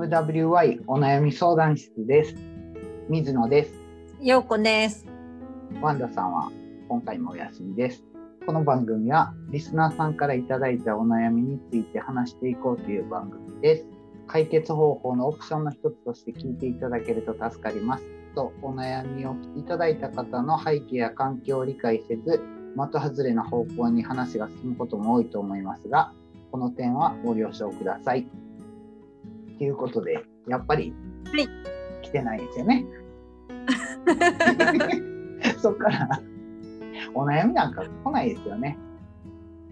MWY お悩み相談室です。水野です。ようこです。ワンダさんは今回もお休みです。この番組はリスナーさんからいただいたお悩みについて話していこうという番組です。解決方法のオプションの一つとして聞いていただけると助かります。とお悩みをいただいた方の背景や環境を理解せず、的外れな方向に話が進むことも多いと思いますが、この点はご了承ください。ということで、やっぱりはい来てないですよね。そっからお悩みなんか来ないですよね。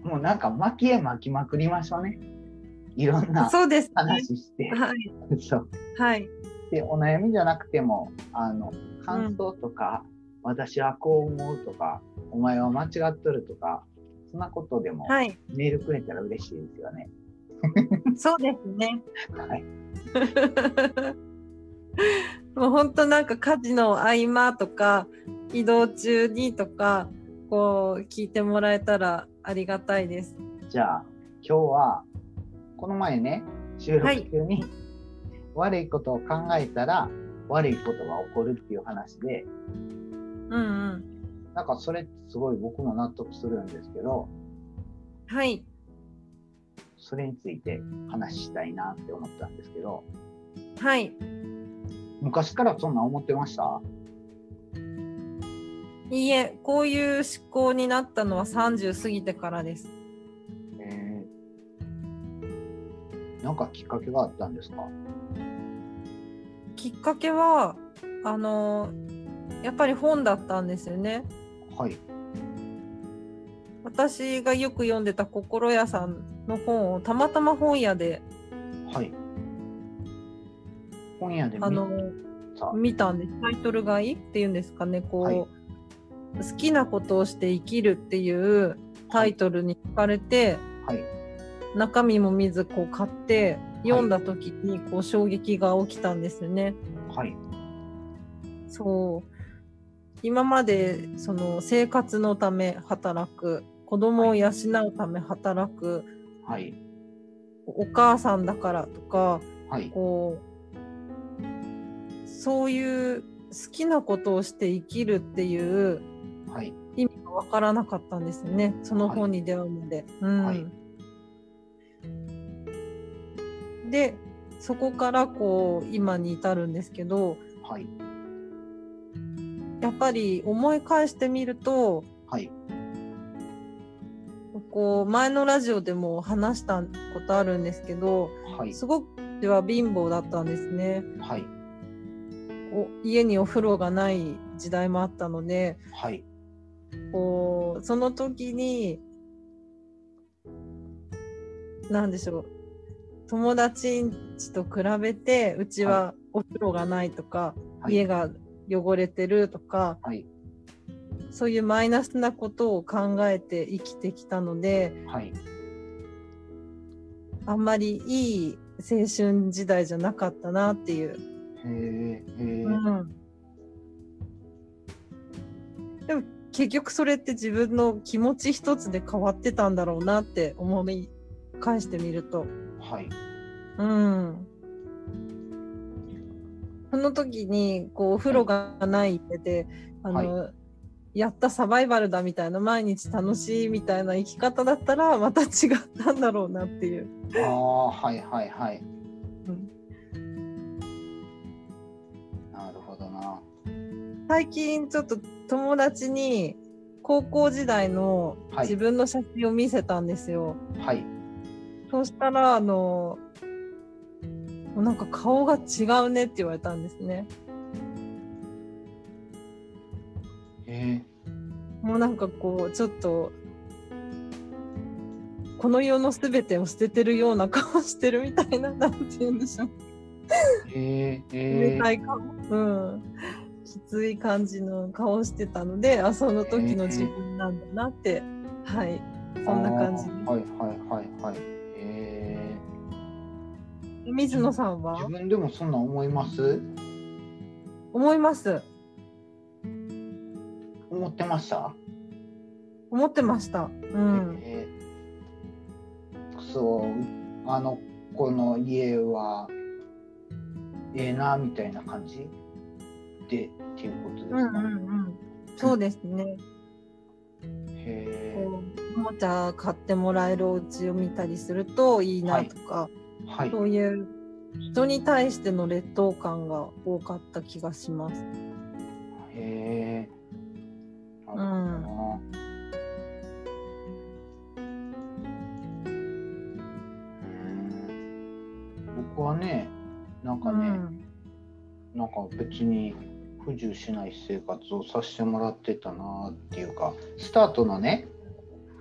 もうなんか巻き絵巻きまくりましょうね。いろんな。話して。はい。そうはい。でお悩みじゃなくてもあの感想とか、私はこう思うとかお前は間違っとるとかそんなことでもはい。メールくれたら嬉しいですよね。そうですね。はい、もう本当なんか家事の合間とか移動中にとかこう聞いてもらえたらありがたいです。じゃあ今日はこの前ね収録中に、悪いことを考えたら悪いことが起こるっていう話でうんうん。なんかそれすごい僕も納得するんですけどはい。それについて話したいなって思ったんですけどはい。昔からそんな思ってました？いいえ、こういう思考になったのは30過ぎてからです。えーなんかきっかけがあったんですか？きっかけはあのやっぱり本だったんですよね。はい私がよく読んでた心屋さんの本をたまたま本屋ではい。本屋で見あのた見たんですタイトルがいいっていうんですかね。こう、はい。好きなことをして生きるっていうタイトルに惹かれて、はい。中身も見ずこう買って読んだ時にこう衝撃が起きたんですよね。はい。そう。今までその生活のため働く子供を養うため働く、はい。お母さんだからとかはい。こうそういう好きなことをして生きるっていうはい。意味が分からなかったんですよね。その本に出会うまで。うん。はい。でそこからこう今に至るんですけどはい。やっぱり思い返してみるとはいこう前のラジオでも話したことあるんですけどはい。すごく私は貧乏だったんですね。はい。お家にお風呂がない時代もあったのではい。こうその時に何でしょう。友達んちと比べてうちはお風呂がないとか、はい。家が汚れてるとかはいそういうマイナスなことを考えて生きてきたのではいあんまりいい青春時代じゃなかったなっていう。へうんでも結局それって自分の気持ち一つで変わってたんだろうなって思い返してみると。はいうん。その時にこうお風呂がない家で、あの、やったサバイバルだみたいな毎日楽しいみたいな生き方だったらまた違ったんだろうなっていう。ああはいはいはいうんなるほどな最近ちょっと友達に高校時代のはい自分の写真を見せたんですよ。はいそうしたらあのもうなんか顔が違うねって言われたんですね。へえもうなんかこうちょっとこの世のすべてを捨ててるような顔してるみたいななんて言うんでしょう。へえ冷たい顔、うん、きつい感じの顔してたのであその時の自分なんだなって、はいそんな感じです。はいはいはいはい。へえ水野さんは？自分でもそんな思います？思います思ってました？思ってました。うん、えーそうあの子の家はええなみたいな感じでっていうことですか、うんうんうん。そうですね。へこうおもちゃ買ってもらえるお家を見たりするといいなとか、えはいそういう人に対しての劣等感が多かった気がします。へえなるほどな、うん。僕はねなんかね、うん。なんか別に不自由しない生活をさせてもらってたなっていうかスタートのね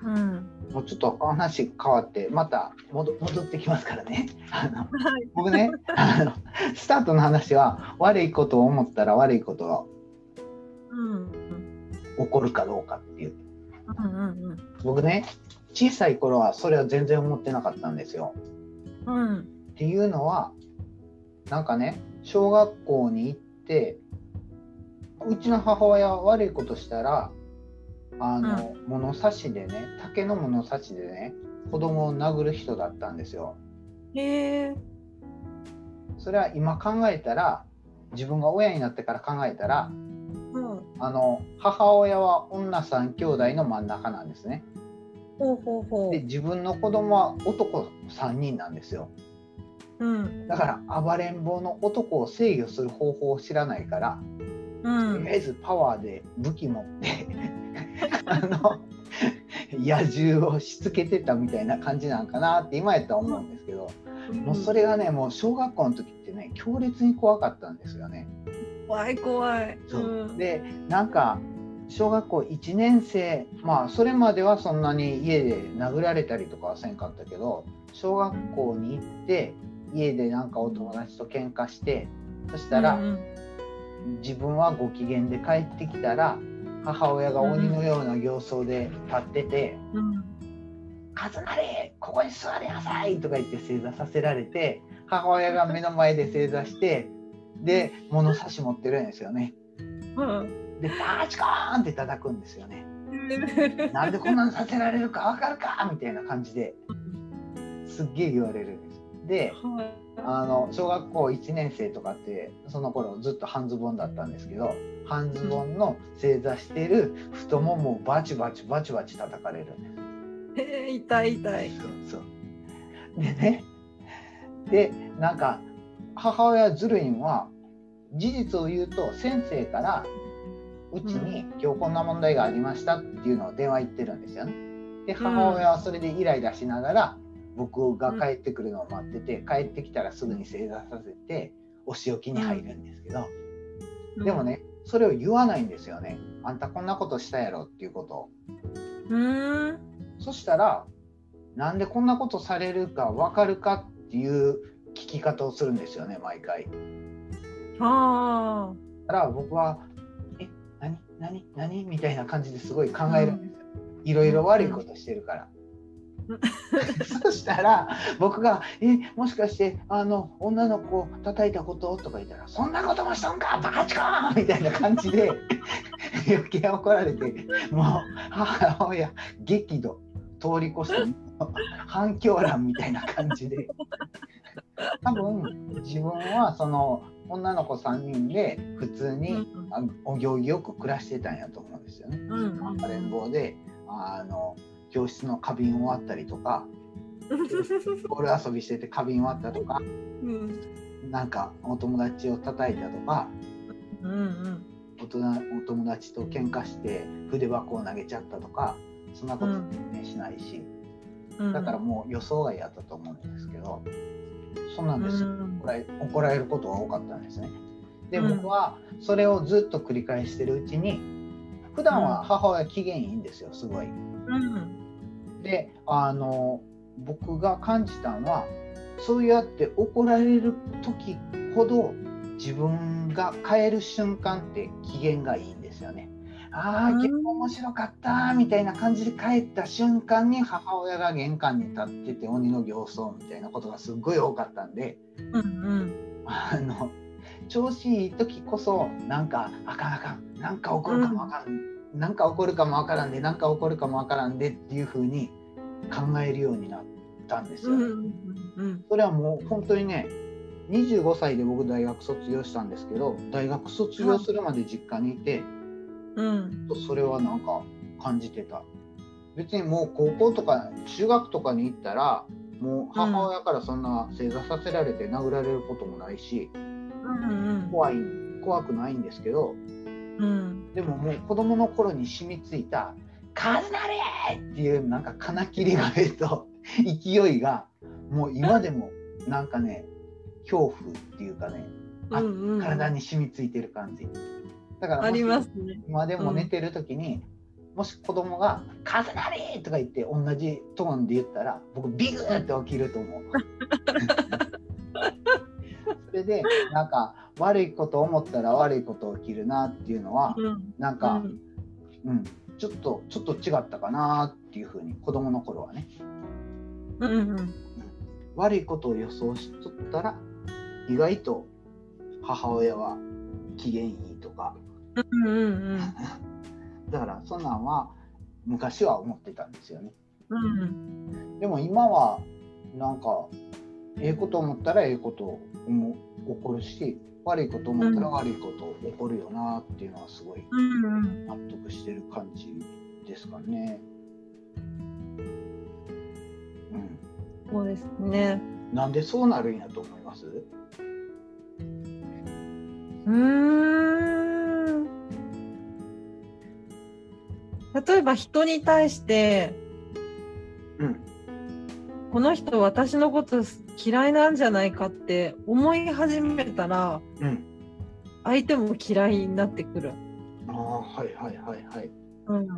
うん。もうちょっと話変わってまた戻戻ってきますからね。あの僕ねあのスタートの話は悪いことを思ったら悪いことがうん。起こるかどうかっていううんうん僕ね小さい頃はそれは全然思ってなかったんですよ。うん。うん。っていうのはなんかね小学校に行ってうちの母親は悪いことしたらあの、物差しでね竹の物差しでね子供を殴る人だったんですよ。へえ。それは今考えたら自分が親になってから考えたらうん。あの母親は女3兄弟の真ん中なんですね。ほうほうほで自分の子供は男3人なんですよ。う。うん。だから暴れん坊の男を制御する方法を知らないから、うんとりあ。えずパワーで武器持って あの野獣をしつけてたみたいな感じなんかなって今やったら思うんですけど、もうそれがねもう小学校の時ってね強烈に怖かったんですよね。怖い怖い。そううん。でなんか小学校1年生まあそれまではそんなに家で殴られたりとかはせんかったけど小学校に行って家でなんかお友達と喧嘩してそしたら、うん自分はご機嫌で帰ってきたら母親が鬼のような形相で立っててうん。「カズナリここに座りなさい!」とか言って正座させられて母親が目の前で正座してで物差し持ってるんですよね。うん。でバーチコーンって叩くんですよね。なんでこんなのさせられるか分かるかみたいな感じですっげえ言われるんです。ではい。あの小学校1年生とかってその頃ずっと半ズボンだったんですけど半ズボンの正座してる太ももをバチバチバチバチ叩かれるんです。へえ痛い痛い。そうそうでねでなんか母親ずるいんは事実を言うと先生からうちに今日こんな問題がありましたっていうのを電話言ってるんですよね。で母親はそれでイライラしながら僕が帰ってくるのを待ってて帰ってきたらすぐに正座させてお仕置きに入るんですけどでも。ねそれを言わないんですよね。あんたこんなことしたやろっていうことを。うん。そしたらなんでこんなことされるか分かるかっていう聞き方をするんですよね毎回。ああ。だから僕は「え何何何?」みたいな感じですごい考えるんですよ。いろいろ悪いことしてるから。そしたら僕が「えもしかしてあの女の子を叩いたこと?」とか言ったら「そんなこともしとんかバカチコーン!」みたいな感じで 余計怒られてもう母親激怒通り越して反響欄みたいな感じで多分自分はその女の子3人で普通にあお行儀よく暮らしてたんやと思うんですよね。うん暴れん坊であの教室の花瓶を割ったりとか ボール遊びしてて花瓶割ったとかうん。なんかお友達を叩いたとかうんうん。大人お友達と喧嘩して筆箱を投げちゃったとかそんなことねしないし。うん。だからもう予想外やったと思うんですけどそんなんです怒られ怒られることが多かったんですね。でうん僕はそれをずっと繰り返してるうちに普段は母親機嫌いいんですよすごい。うんであの僕が感じたのはそうやって怒られる時ほど自分が変える瞬間って機嫌がいいんですよね。ああうん。結構面白かったみたいな感じで帰った瞬間に母親が玄関に立ってて鬼の形相みたいなことがすっごい多かったんでうんうん。あの調子いい時こそなんかあかんあかんなんか起こるかもわからん、なんか起こるかもわからんでなんか起こるかもわからんでっていう風に考えるようになったんですよ。うんうんそれはもう本当にね25歳で僕大学卒業したんですけど大学卒業するまで実家にいて、うんそれはなんか感じてた。別にもう高校とか中学とかに行ったらもう母親からそんな正座させられて殴られることもないし、うん怖い怖くないんですけどうん。でももう子供の頃に染みついた「カズナリ!」っていうなんか金切りがえと 勢いがもう今でもなんかね恐怖っていうかね体に染みついてる感じだからありますね。今でも寝てる時に、もし子供が「カズナリ!」とか言って同じトーンで言ったら僕ビグーって起きると思う。それでなんか悪いこと思ったら悪いこと起きるなっていうのはうんなんか、うん、ちょっとちょっと違ったかなっていうふうに子供の頃はねうんうん悪いことを予想しとったら意外と母親は機嫌いいとかうんうん だからそんなんは昔は思ってたんですよねうんでも今はなんかええこと思ったらええこと起こるし悪いこと思ったら悪いこと起こるよなっていうのはすごい納得してる感じですかね。うんそうですね。なんでそうなるんやと思います？うーん。例えば人に対してうん。この人私のこと嫌いなんじゃないかって思い始めたらうん。相手も嫌いになってくる。ああ、はいはいはいはい。うん、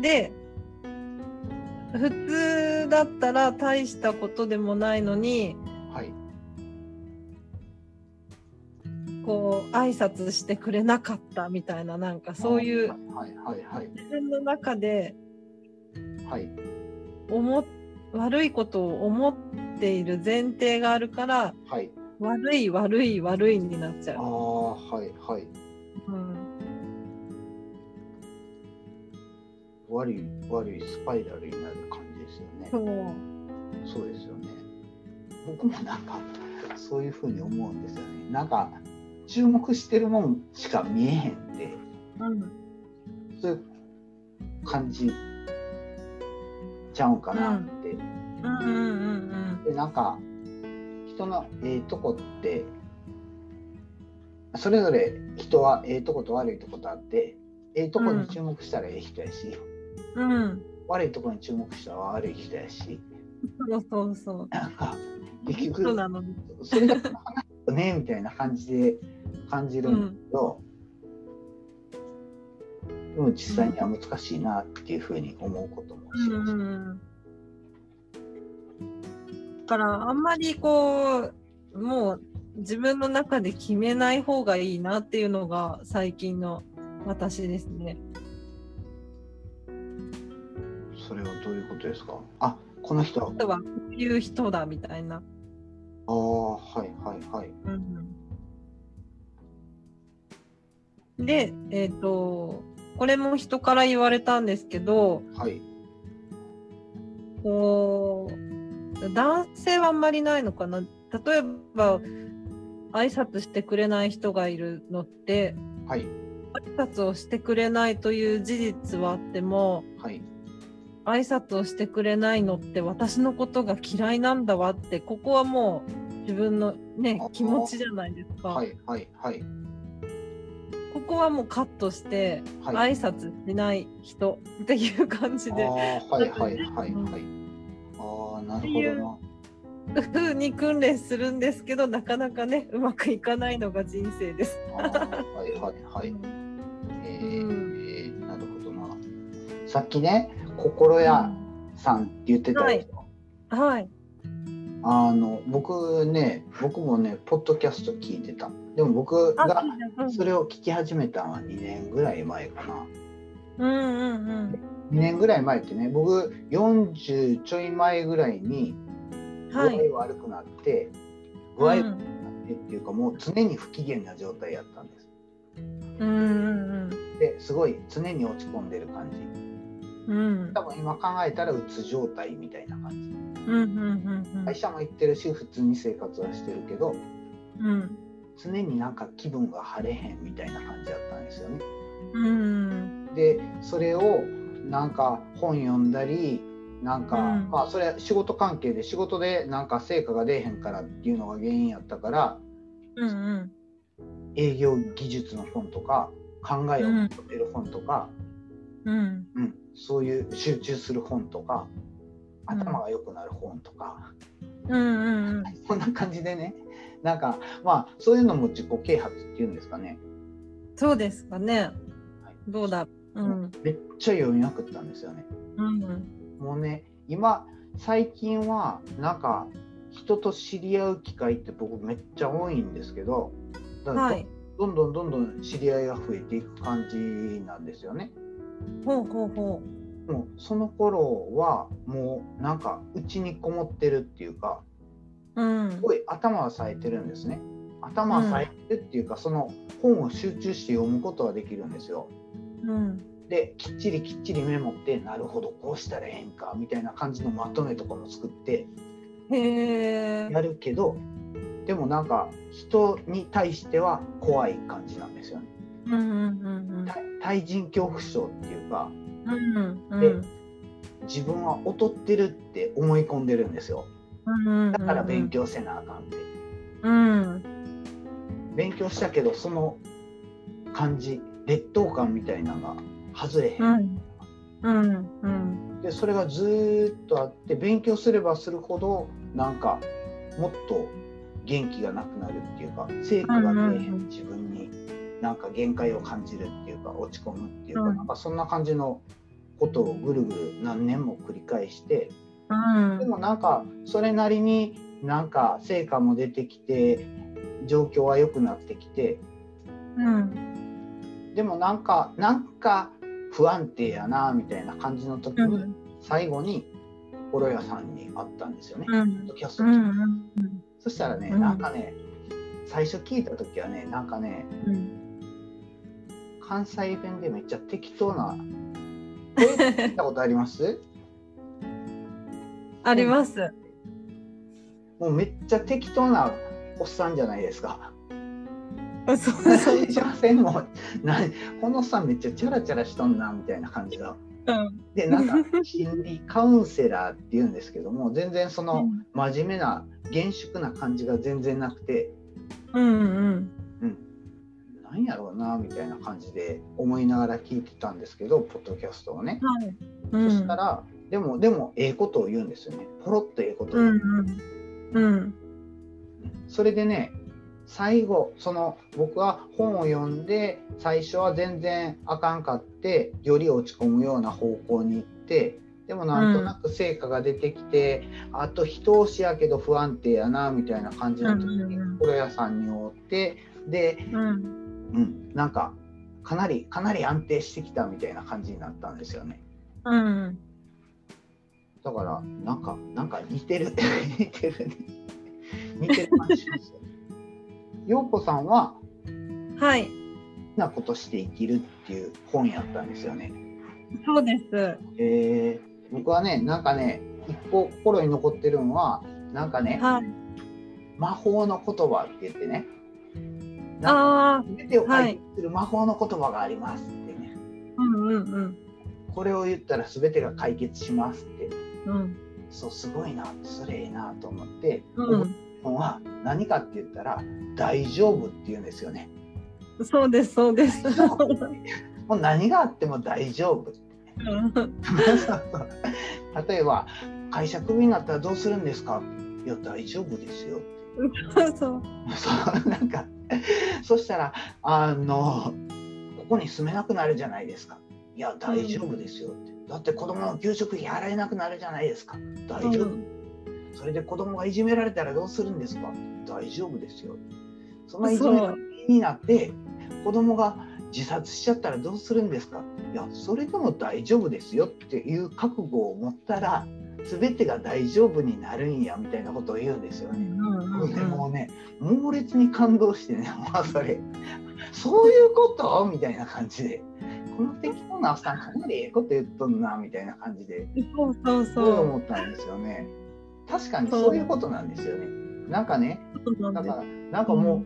で普通だったら大したことでもないのにはい。こう挨拶してくれなかったみたいななんかそういう自分の中ではい。思っ悪いことを思っている前提があるからはい。悪い悪い悪いになっちゃう。ああ、はいはい。うん悪い悪いスパイラルになる感じですよね。そうそうですよね。僕もなんかそういうふうに思うんですよね。なんか注目してるもんしか見えへんって、うんそういう感じちゃうかなって。うん。うん。うん。でなん。か人のええとこってそれぞれ人はええとこと悪いとことあってええとこに注目したらええ人やし、うん。悪いとこに注目したら悪い人やしそうそうそう。なん。か結そう局なのに。それが話よねみたいな感じで感じるんだけど、でも実際には難しいなっていうふうに思うこともします。うんだからあんまりこうもう自分の中で決めない方がいいなっていうのが最近の私ですね。それはどういうことですか？あこの人はこういう人だみたいな。ああはいはいはいで、えっ、とこれも人から言われたんですけどはい。こう男性はあんまりないのかな。例えば挨拶してくれない人がいるのってはい。挨拶をしてくれないという事実はあってもはい。挨拶をしてくれないのって私のことが嫌いなんだわってここはもう自分のねあ気持ちじゃないですか、はいはいはいここはもうカットして、はい。挨拶しない人っていう感じで。はいはいはいはい。ああなるほどな。風に訓練するんですけどなかなかねうまくいかないのが人生です。はいはいはい。えーなるほどな。さっきね心屋さんって言ってたでしょ、はい。あの僕ね僕もねポッドキャスト聞いてたでも僕あがうん。それを聞き始めたのは2年ぐらい前かな。うんうん2年ぐらい前ってね僕40ちょい前ぐらいにうん。具はい。合悪くなって、具合うん悪くなってっていうかもう常に不機嫌な状態やったんです。うんうんですごい常に落ち込んでる感じ。うん。うん多分今考えたらうつ状態みたいな感じ。うんうんうん。会社も行ってるし普通に生活はしてるけどうん常になんか気分が晴れへんみたいな感じだったんですよね。うん。でそれをなんか本読んだりなんか、うん。まあそれ仕事関係で仕事でなんか成果が出えへんからっていうのが原因やったからうんうん。営業技術の本とか考えを持てる本とか、うん。うん。そういう集中する本とかうん。頭が良くなる本とか、うんうん。こんな感じでねなんかまあそういうのも自己啓発っていうんですかね、そうですかね。はい。どうだ？うん。めっちゃ読みまくったんですよね。うん。もうね今最近はなんか人と知り合う機会って僕めっちゃ多いんですけどだからはいどんどんどんどん知り合いが増えていく感じなんですよね。ほうほうほもうその頃はもうなんかうちにこもってるっていうかすごい頭は冴えてるんですね。頭は冴えてるっていうか、その本を集中して読むことはできるんですよ。うんできっちりきっちりメモってなるほどこうしたらええんかみたいな感じのまとめとかも作ってやるけどでもなんか人に対しては怖い感じなんですよね。うんうんうん対対人恐怖症っていうかうんうんで自分は劣ってるって思い込んでるんですよ。うんだから勉強せなあかんって。うん。勉強したけどその感じ劣等感みたいなのが外れへん。うん。うんうん。でそれがずーっとあって勉強すればするほどなんかもっと元気がなくなるっていうか成果が出えへん。自分になんか限界を感じるっていうか落ち込むっていうか、うん。なんかそんな感じのことをぐるぐる何年も繰り返してうん。でもなんかそれなりになんか成果も出てきて状況は良くなってきてうん。でもなんかなんか不安定やなみたいな感じの時に、うん。最後に心屋さんに会ったんですよね。うん。キャストう聞いてん。そしたらね、うん。なんかね最初聞いた時はねなんかねうん。関西弁でめっちゃ適当な聞いたことあります？あります。もうめっちゃ適当なおっさんじゃないですか。そうそうせんもうなこのおっさんめっちゃチャラチャラしとんなみたいな感じの。うんでなんか心理カウンセラーっていうんですけども全然その真面目な厳粛な感じが全然なくて、うんうんうん、なんやろうなみたいな感じで思いながら聞いてたんですけどポッドキャストをね、はい。うんそしたらでもでもええことを言うんですよね。ポロッとええことを。言う、うんうん。うん。それでね最後その僕は本を読んで最初は全然あかんかってより落ち込むような方向に行ってでもなんとなく成果が出てきて、あと一押しやけど不安定やなみたいな感じの時にうんうんうん。心屋さんに会ってで、うん。うん、なんかかなりかなり安定してきたみたいな感じになったんですよね。うんだからなんかなんか似てる 似てるね。似てる感じしますよ。ね。陽子さんははい。なことして生きるっていう本やったんですよね。そうです。えー。僕はねなんかね一個心に残ってるのはなんかねはい。魔法の言葉って言ってね。ああ全てを解決する魔法の言葉がありますってね、うんうんうん。これを言ったら全てが解決しますってうんそうすごいなそれいいなと思って、うん。本は何かって言ったら大丈夫って言うんですよね。そうですそうです。もう何があっても大丈夫。例えば会社クビになったらどうするんですか？いや大丈夫ですよって。そう。そうなんかそしたらあのここに住めなくなるじゃないですか。いや大丈夫ですよって。だって子供の給食費払えなくなるじゃないですか。大丈夫。それで子供がいじめられたらどうするんですか大丈夫ですよ。そのいじめになって子供が自殺しちゃったらどうするんですかいやそれでも大丈夫ですよっていう覚悟を持ったら全てが大丈夫になるんやみたいなことを言うんですよね。うんでもうね猛烈に感動してねまあそれそういうこと？みたいな感じでこの適当なおっさんかなりええこと言っとんなみたいな感じでそうそうそう。思ったんですよね。確かにそういうことなんですよね。なんかね、だから、なんかも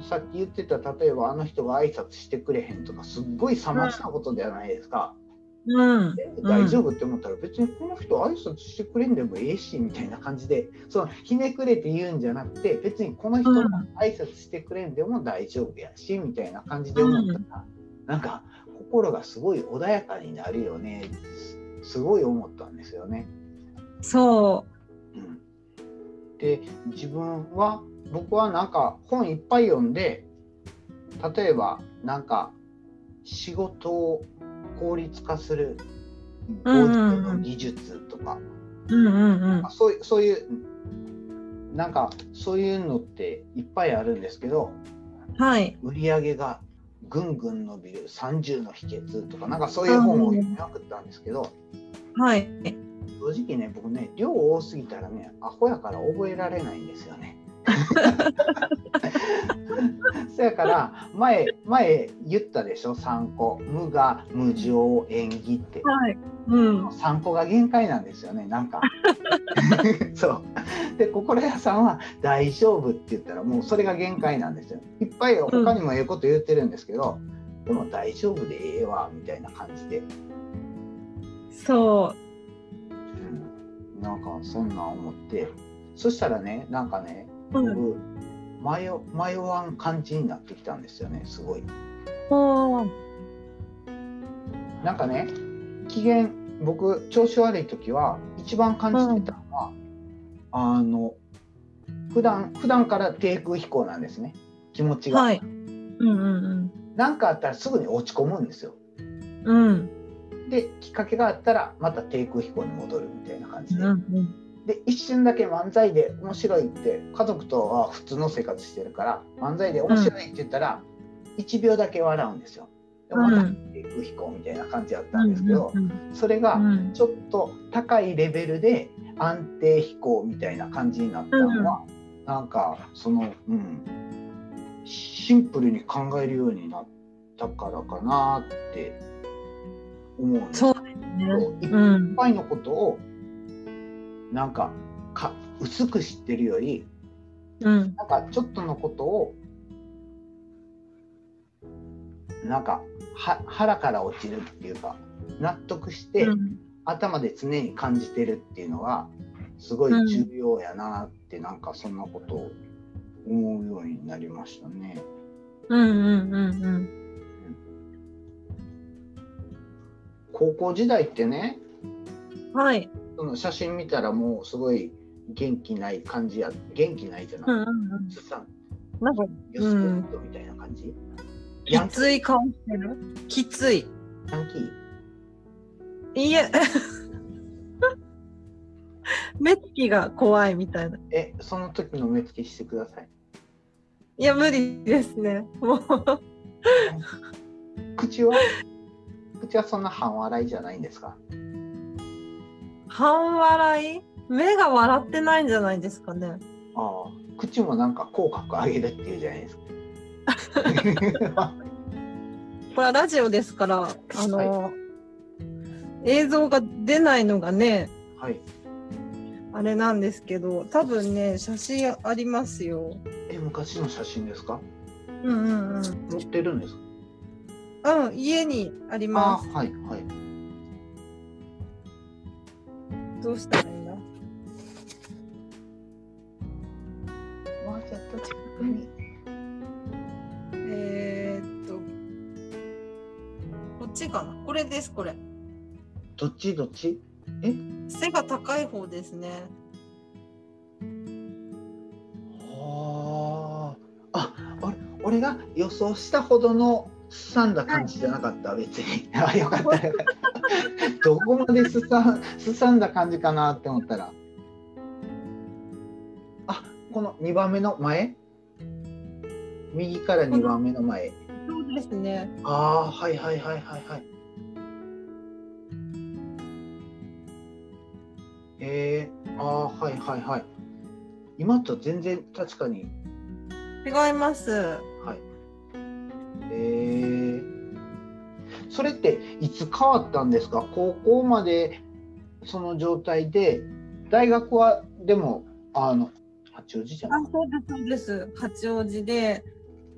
う、さっき言ってた、例えばあの人が挨拶してくれへんとか、すっごいさまつなことではないですか。うんで大丈夫って思ったら、別にこの人挨拶してくれんでもええし、みたいな感じで、そのひねくれて言うんじゃなくて、別にこの人が挨拶してくれんでも大丈夫やし、みたいな感じで思ったら、なんか心がすごい穏やかになるよね、すすごい思ったんですよね。そう。ん。で自分は僕はなんか本いっぱい読んで例えばなんか仕事を効率化するの技術とか、そういうなんかそういうのっていっぱいあるんですけどはい。売り上げがぐんぐん伸びる30の秘訣とかなんかそういう本を読みまくったんですけど、はい。正直ね僕ね量多すぎたらねアホやから覚えられないんですよね。そやから前前言ったでしょ？3個。無我無常縁起って。はい。うん。3個が限界なんですよねなんか。そう。で心屋さんは「大丈夫」って言ったらもうそれが限界なんですよ。いっぱい他にもええこと言ってるんですけど、でも大丈夫でええわみたいな感じで。そうん。なんかそんなん思って。そしたらねなんかねう。う僕ん。迷迷わん感じになってきたんですよねすごいなんかね機嫌僕調子悪い時は一番感じてたのは、あの普段普段から低空飛行なんですね気持ちが、はい。うんうんなんかあったらすぐに落ち込むんですようん。うん。できっかけがあったらまた低空飛行に戻るみたいな感じで、うんうん。で一瞬だけ漫才で面白いって家族とは普通の生活してるから漫才で面白いって言ったら、1秒だけ笑うんですよ。でまた低空飛行みたいな感じだったんですけど、うんそれがうんちょっと高いレベルで安定飛行みたいな感じになったのは、なんかその、うん、シンプルに考えるようになったからかなって思うんですそうですね。いっうん。ぱいのことをなんかか薄く知ってるよりうん。なんかちょっとのことをなんかは腹から落ちるっていうか納得して、うん頭で常に感じてるっていうのがすごい重要やなって、なんかそんなことを思うようになりましたね。うんうんうん高校時代ってねうん。はい。その写真見たらもうすごい元気ない感じや元気ないじゃなうんい、うんすさんうん。なんか、ヨスケットみたいな感じ、きつい顔してる？きつい。ヤンキー？いいえ。目つきが怖いみたいな。えその時の目つきしてくださいいや、無理ですね。もう。口は？口はそんな半笑いじゃないんですか？半笑い？目が笑ってないんじゃないですかね。ああ口もなんか口角上げるっていうじゃないですか これはラジオですから、あの、映像が出ないのがね、はいあれなんですけど、多分ね、写真ありますよ。え昔の写真ですか？うんうんうん。持ってるんですか？うん、家にありあます。はいはいどうしたらいいんだもうちょっと近くに。えー、っと、こっちかな？これです、これ。どっち？どっち？背が高い方ですね。ああ。あ俺俺が予想したほどのすさんだ感じじゃなかった、別に。あよかったよかった どこまですさんすさんだ感じかなって思ったらあこの2番目の前？右から2番目の前そうですね。ああはいはいはいはいはいえー、ああはいはいはい今と全然確かに違います。はい。えー、それっていつ変わったんですか？高校までその状態で大学はでもあの八王子じゃない？あそうですそうです。八王子で。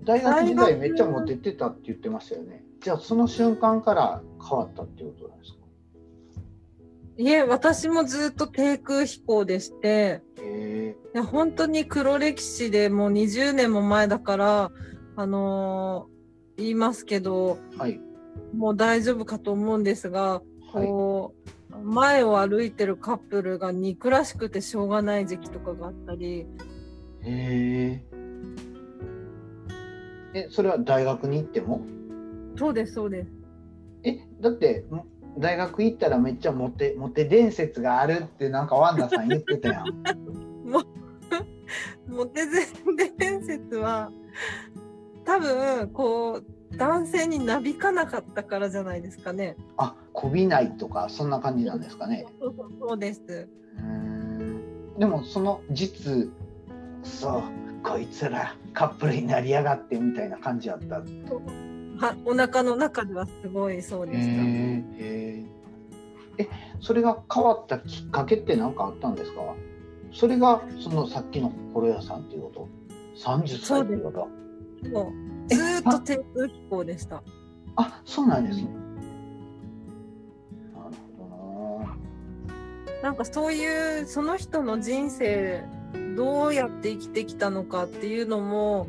大学時代めっちゃモテてたって言ってましたよね。じゃあその瞬間から変わったっていうことなんですか？いえ私もずっと低空飛行でして。へいや本当に黒歴史でもう20年も前だからあのー言いますけどえはいもう大丈夫かと思うんですがはい。こう前を歩いてるカップルが憎らしくてしょうがない時期とかがあったり。へええそれは大学に行っても？そうですそうです。えだってん大学行ったらめっちゃモテモテ伝説があるってなんかワンダさん言ってたやん。モテゼ伝説は多分こう男性になびかなかったからじゃないですかね。あこびないとかそんな感じなんですかね。そうそうそうです。うーんでもその実そうこいつらカップルになりやがってみたいな感じやった。はお腹の中ではすごいそうでした。へええそれが変わったきっかけって何かあったんですか？それがそのさっきの心屋さんっていうこと？30歳っていうこと？もうずーっと低空飛行でした。あそうなんですねなるほなんかそういうその人の人生どうやって生きてきたのかっていうのも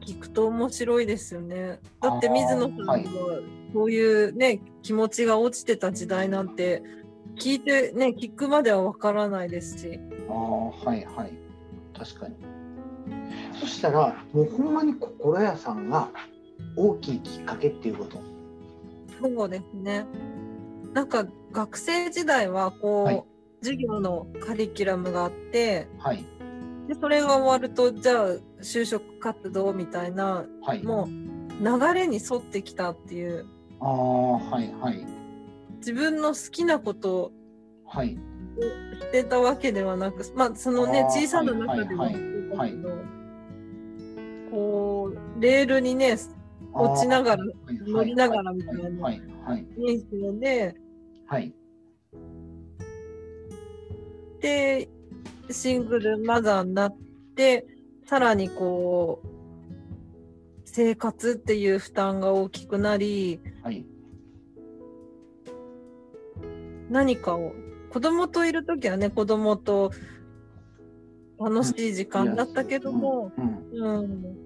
聞くと面白いですよね。だって水野さんがはいそういうね気持ちが落ちてた時代なんて聞いてね聞くまではわからないですし。ああはいはい確かにそしたらもうほんまに心屋さんが大きいきっかけっていうこと。そうですね。なんか学生時代はこう、はい。授業のカリキュラムがあってはい。でそれが終わるとじゃあ就職活動みたいなはい。もう流れに沿ってきたっていう。ああはいはい。自分の好きなことをはい。してたわけではなくまあそのね小さな中でははいそうだはいけどこうレールにね落ちながら乗りながらみたいなはいはい人生で。はい。でシングルマザーになってさらにこう生活っていう負担が大きくなりはい。何かを子供といる時はね子供と楽しい時間だったけども、うんうん。うん、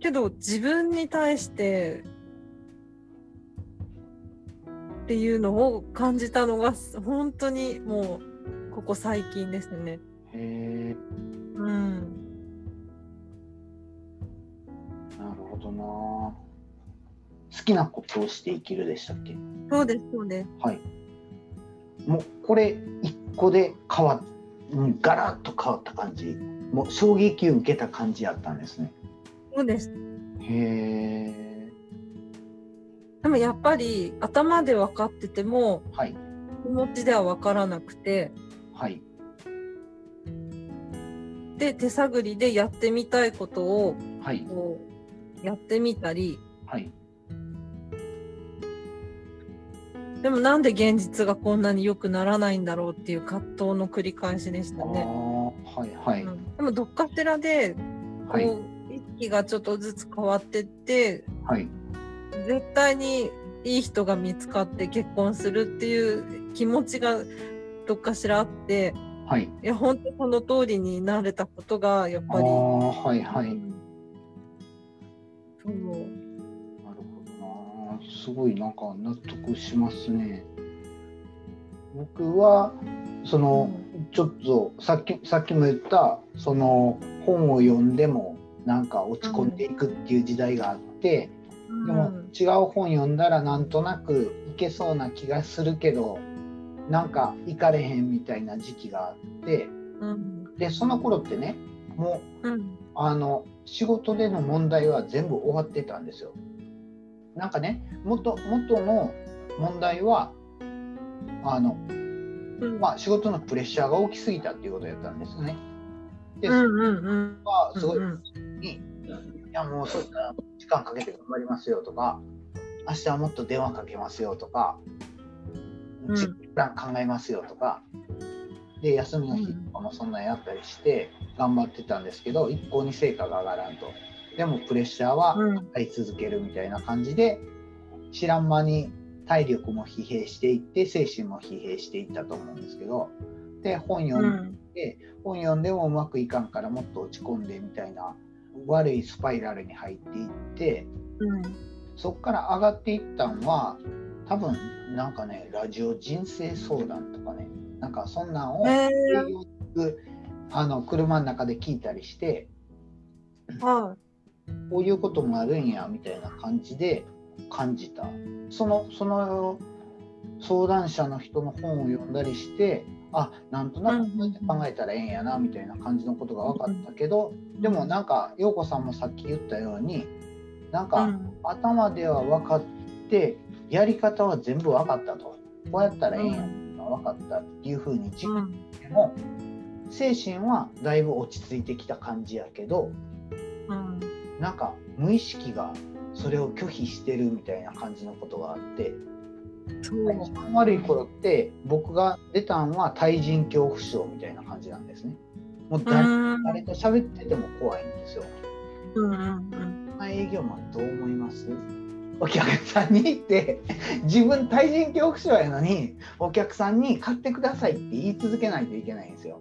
けど自分に対してっていうのを感じたのが本当にもうここ最近ですね。へえ。うん、なるほどな。好きなことをして生きるでしたっけ？そうですそうです。はい。もうこれ一個で変わっうんガラッと変わった感じ。もう衝撃を受けた感じやったんですね。そうです。へえでもやっぱり頭で分かっててもはい。気持ちでは分からなくて。はい。で手探りでやってみたいことをはい。こうやってみたり。はいでもなんで現実がこんなに良くならないんだろうっていう葛藤の繰り返しでしたあね。ーはいはい。うん。でもどっかしらでこう、はい。意識がちょっとずつ変わってってはい。絶対にいい人が見つかって結婚するっていう気持ちがどっかしらあってはい。いや本当その通りになれたことがやっぱり。はいはい。そうすごいなんか納得しますね。僕はその、ちょっとさっきさっきも言ったその本を読んでもなんか落ち込んでいくっていう時代があって、でも違う本読んだらなんとなくいけそうな気がするけどなんか行かれへんみたいな時期があってうん。でその頃ってねもううん。あの仕事での問題は全部終わってたんですよ。なんかね元元の問題はあの、うん。まあ、仕事のプレッシャーが大きすぎたっていうことやったんですね。で、うんうんうん。はすごい、うんいやもうそうしたら時間かけて頑張りますよとか明日はもっと電話かけますよとか、うん。じプラン考えますよとかで休みの日とかもそんなんやったりして頑張ってたんですけど一向に成果が上がらんとでもプレッシャーはあり続けるみたいな感じで知らん間に体力も疲弊していって精神も疲弊していったと思うんですけどで本読んで、本読んでもうまくいかんからもっと落ち込んでみたいな悪いスパイラルに入っていって、うん、そこから上がっていったんは多分なんかねラジオ人生相談とかねなんかそんなんを、えー、あの車の中で聞いたりして、はい、こういうこともあるんやみたいな感じで感じた。そのその相談者の人の本を読んだりしてあなんとなく考えたらええんやなみたいな感じのことが分かったけど、でもなんか陽子さんもさっき言ったようになんか、頭では分かってやり方は全部分かったと。こうやったらええんやが分かったっていうふうに自分でも、精神はだいぶ落ち着いてきた感じやけど、うん、なんか無意識がそれを拒否してるみたいな感じのことがあって一番悪い頃って僕が出たんは対人恐怖症みたいな感じなんですね。もう誰誰と喋ってても怖いんですよ。うんうんうん、営業マンどう思います？お客さんに行って自分対人恐怖症やのにお客さんに買ってくださいって言い続けないといけないんですよ。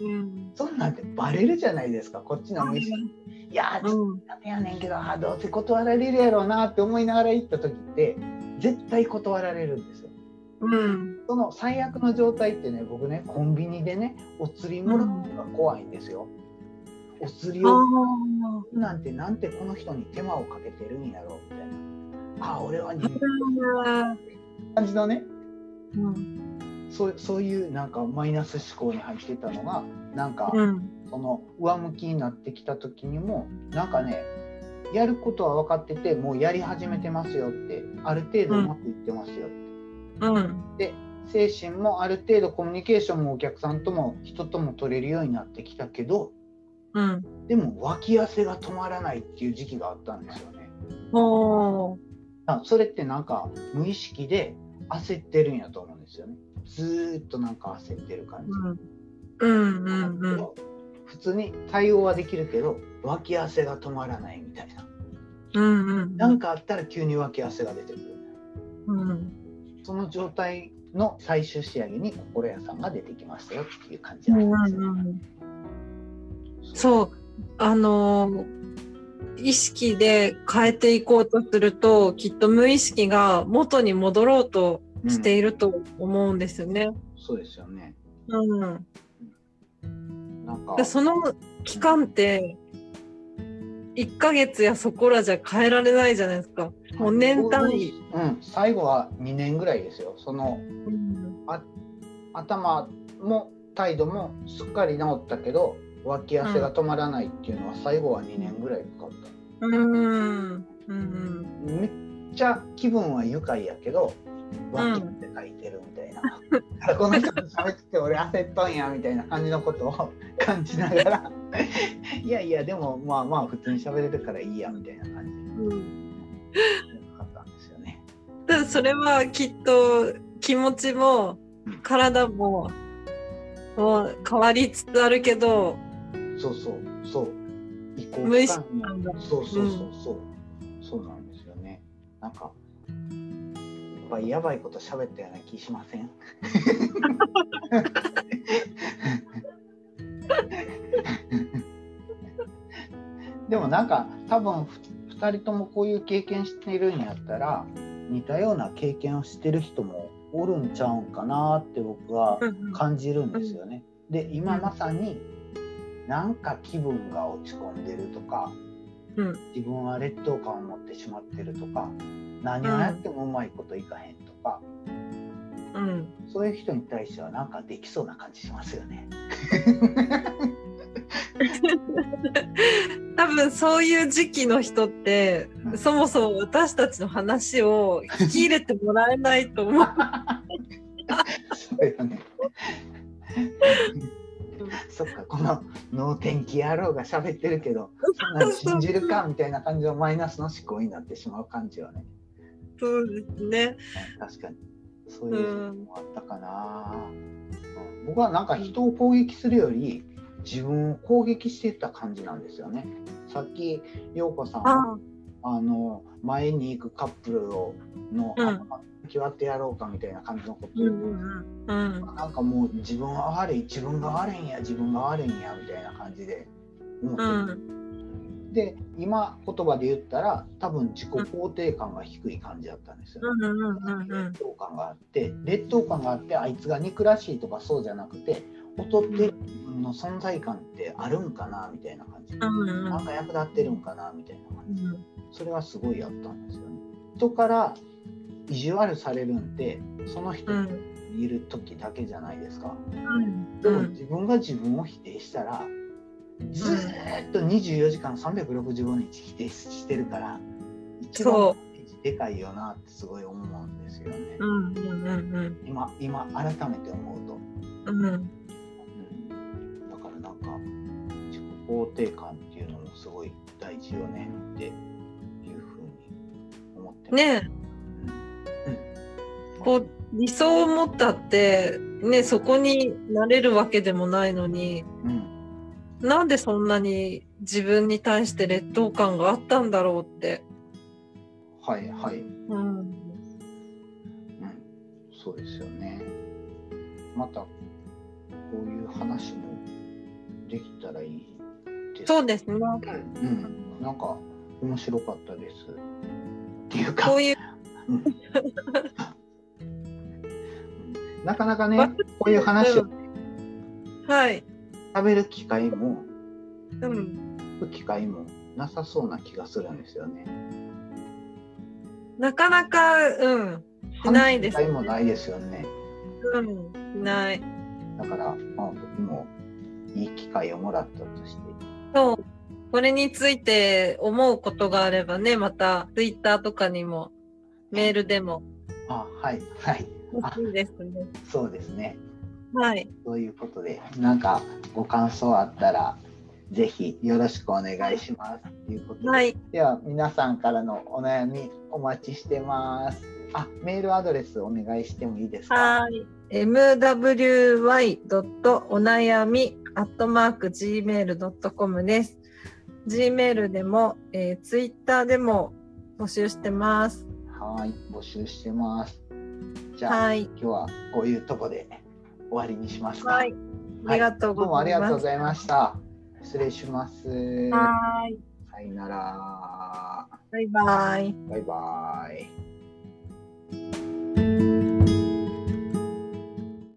うん、そんなんてバレるじゃないですか。こっちの店、うん、いやちょっとダメやねんけど、あどうせ断られるやろうなって思いながら行った時って絶対断られるんですよ。うん、その最悪の状態ってね僕ねコンビニでねお釣りもらうのが怖いんですよ。うん、お釣りをなんてなんてこの人に手間をかけてるんやろうみたいな。あ俺は人間。感じのね、うん、そうそういうなんかマイナス思考に入ってたのがなんか、うん、その上向きになってきた時にもなんかねやることは分かっててもうやり始めてますよってある程度うまくいってますよって。うん、で精神もある程度コミュニケーションもお客さんとも人とも取れるようになってきたけど、うん、でも脇汗が止まらないっていう時期があったんですよね。おそれってなんか無意識で焦ってるんやと思うんですよね。ずっとなんか焦ってる感じ。うんうんうんうん、普通に対応はできるけど脇汗が止まらないみたいな。うんうん、なんかあったら急に脇汗が出てくる。うん、その状態の最終仕上げに心屋さんが出てきましたよっていう感じなんですよ、うんうん、そうあの意識で変えていこうとするときっと無意識が元に戻ろうとしていると思うんですよね。うん、そうですよね。うん。なんかその期間って1ヶ月やそこらじゃ変えられないじゃないですか。もう年単位。うん、最後は2年ぐらいですよ。その、う頭も態度もすっかり治ったけど、脇汗が止まらないっていうのは最後は2年ぐらいかかった。うん。うん、めっちゃ気分は愉快やけど、脇って書いてるみたいな。うん、この人と喋ってて俺焦っとんやみたいな感じのことを感じながらいやいやでもまあまあ普通に喋れるからいいやみたいな感じで、うん、かったんですよね。だそれはきっと気持ちも体ももう変わりつつあるけどそうそう。そう。無意識なんだ。そうそうそうそう、うん、そうなんですよね。なんかやっぱりやばいこと喋ったような気しません？でもなんか多分2人ともこういう経験してるんやったら似たような経験をしてる人もおるんちゃうんかなって僕は感じるんですよね。で今まさになんか気分が落ち込んでるとか、自分は劣等感を持ってしまってるとか何をやってもうまいこといかへんとか、うん、そういう人に対してはなんかできそうな感じしますよね。多分そういう時期の人って、うん、そもそも私たちの話を聞き入れてもらえないと思う。そうよね。そっかこの能天気野郎が喋ってるけどそんな信じるかみたいな感じのマイナスの思考になってしまう感じはね。そうですね。確かに。そういうのもあったかな、うん、僕はなんか人を攻撃するより自分を攻撃していった感じなんですよね。さっき陽子さんはあの前に行くカップルをの、うん、決まってやろうかみたいな感じのこと。言って、うん。うん、なんかもう自分は悪い自分が悪いんや自分が悪いんやみたいな感じで思って、うん、で今言葉で言ったら多分自己肯定感が低い感じだったんですよ、ね、劣等感があって劣等感があってあいつが憎らしいとかそうじゃなくて劣ってる自分の存在感ってあるんかなみたいな感じ、うんうん、なんか役立ってるんかなみたいな感じ、それはすごいあったんですよね。人から意地悪されるんってその人いる時だけじゃないですか。うん、でも自分が自分を否定したらずっと24時間365日否定してるから一番でかいよなってすごい思うんですよね。うん。うん。うん。うん、今今改めて思うと。うん、うん、だからなんか自己肯定感っていうのもすごい大事よねっていうふうに思ってます。ねこう理想を持ったってねそこになれるわけでもないのに、うん、なんでそんなに自分に対して劣等感があったんだろうって。はいはい、うん、うん、そうですよね。またこういう話もできたらいいそうですね。うん。なんか面白かったです。っていうか。こういうなかなかね、こういう話を、はい、食べる機会も、うん、機会もなさそうな気がするんですよね。なかなか、うん、ないです、ね。機会もないですよね。うん、ない。だから、まあ、時もいい機会をもらったとして。そう。これについて思うことがあればね、またツイッターとかにもメールでも。あ、はい、はい。いいですね。そうですね。はい。ということで、なんかご感想あったら、ぜひよろしくお願いします。ということで、はい、では皆さんからのお悩みお待ちしてます。あ、メールアドレスお願いしてもいいですか？はい。mwy. お悩みアットマーク gmail.com です。Gmail でも、えー、Twitter でも募集してます。はい、募集してます。じゃあ、はい、今日はこういうとこで終わりにしますか。はい。ありがとうどうもありがとうございました。失礼します。はい。さよなら。バイバイ。バイバイ。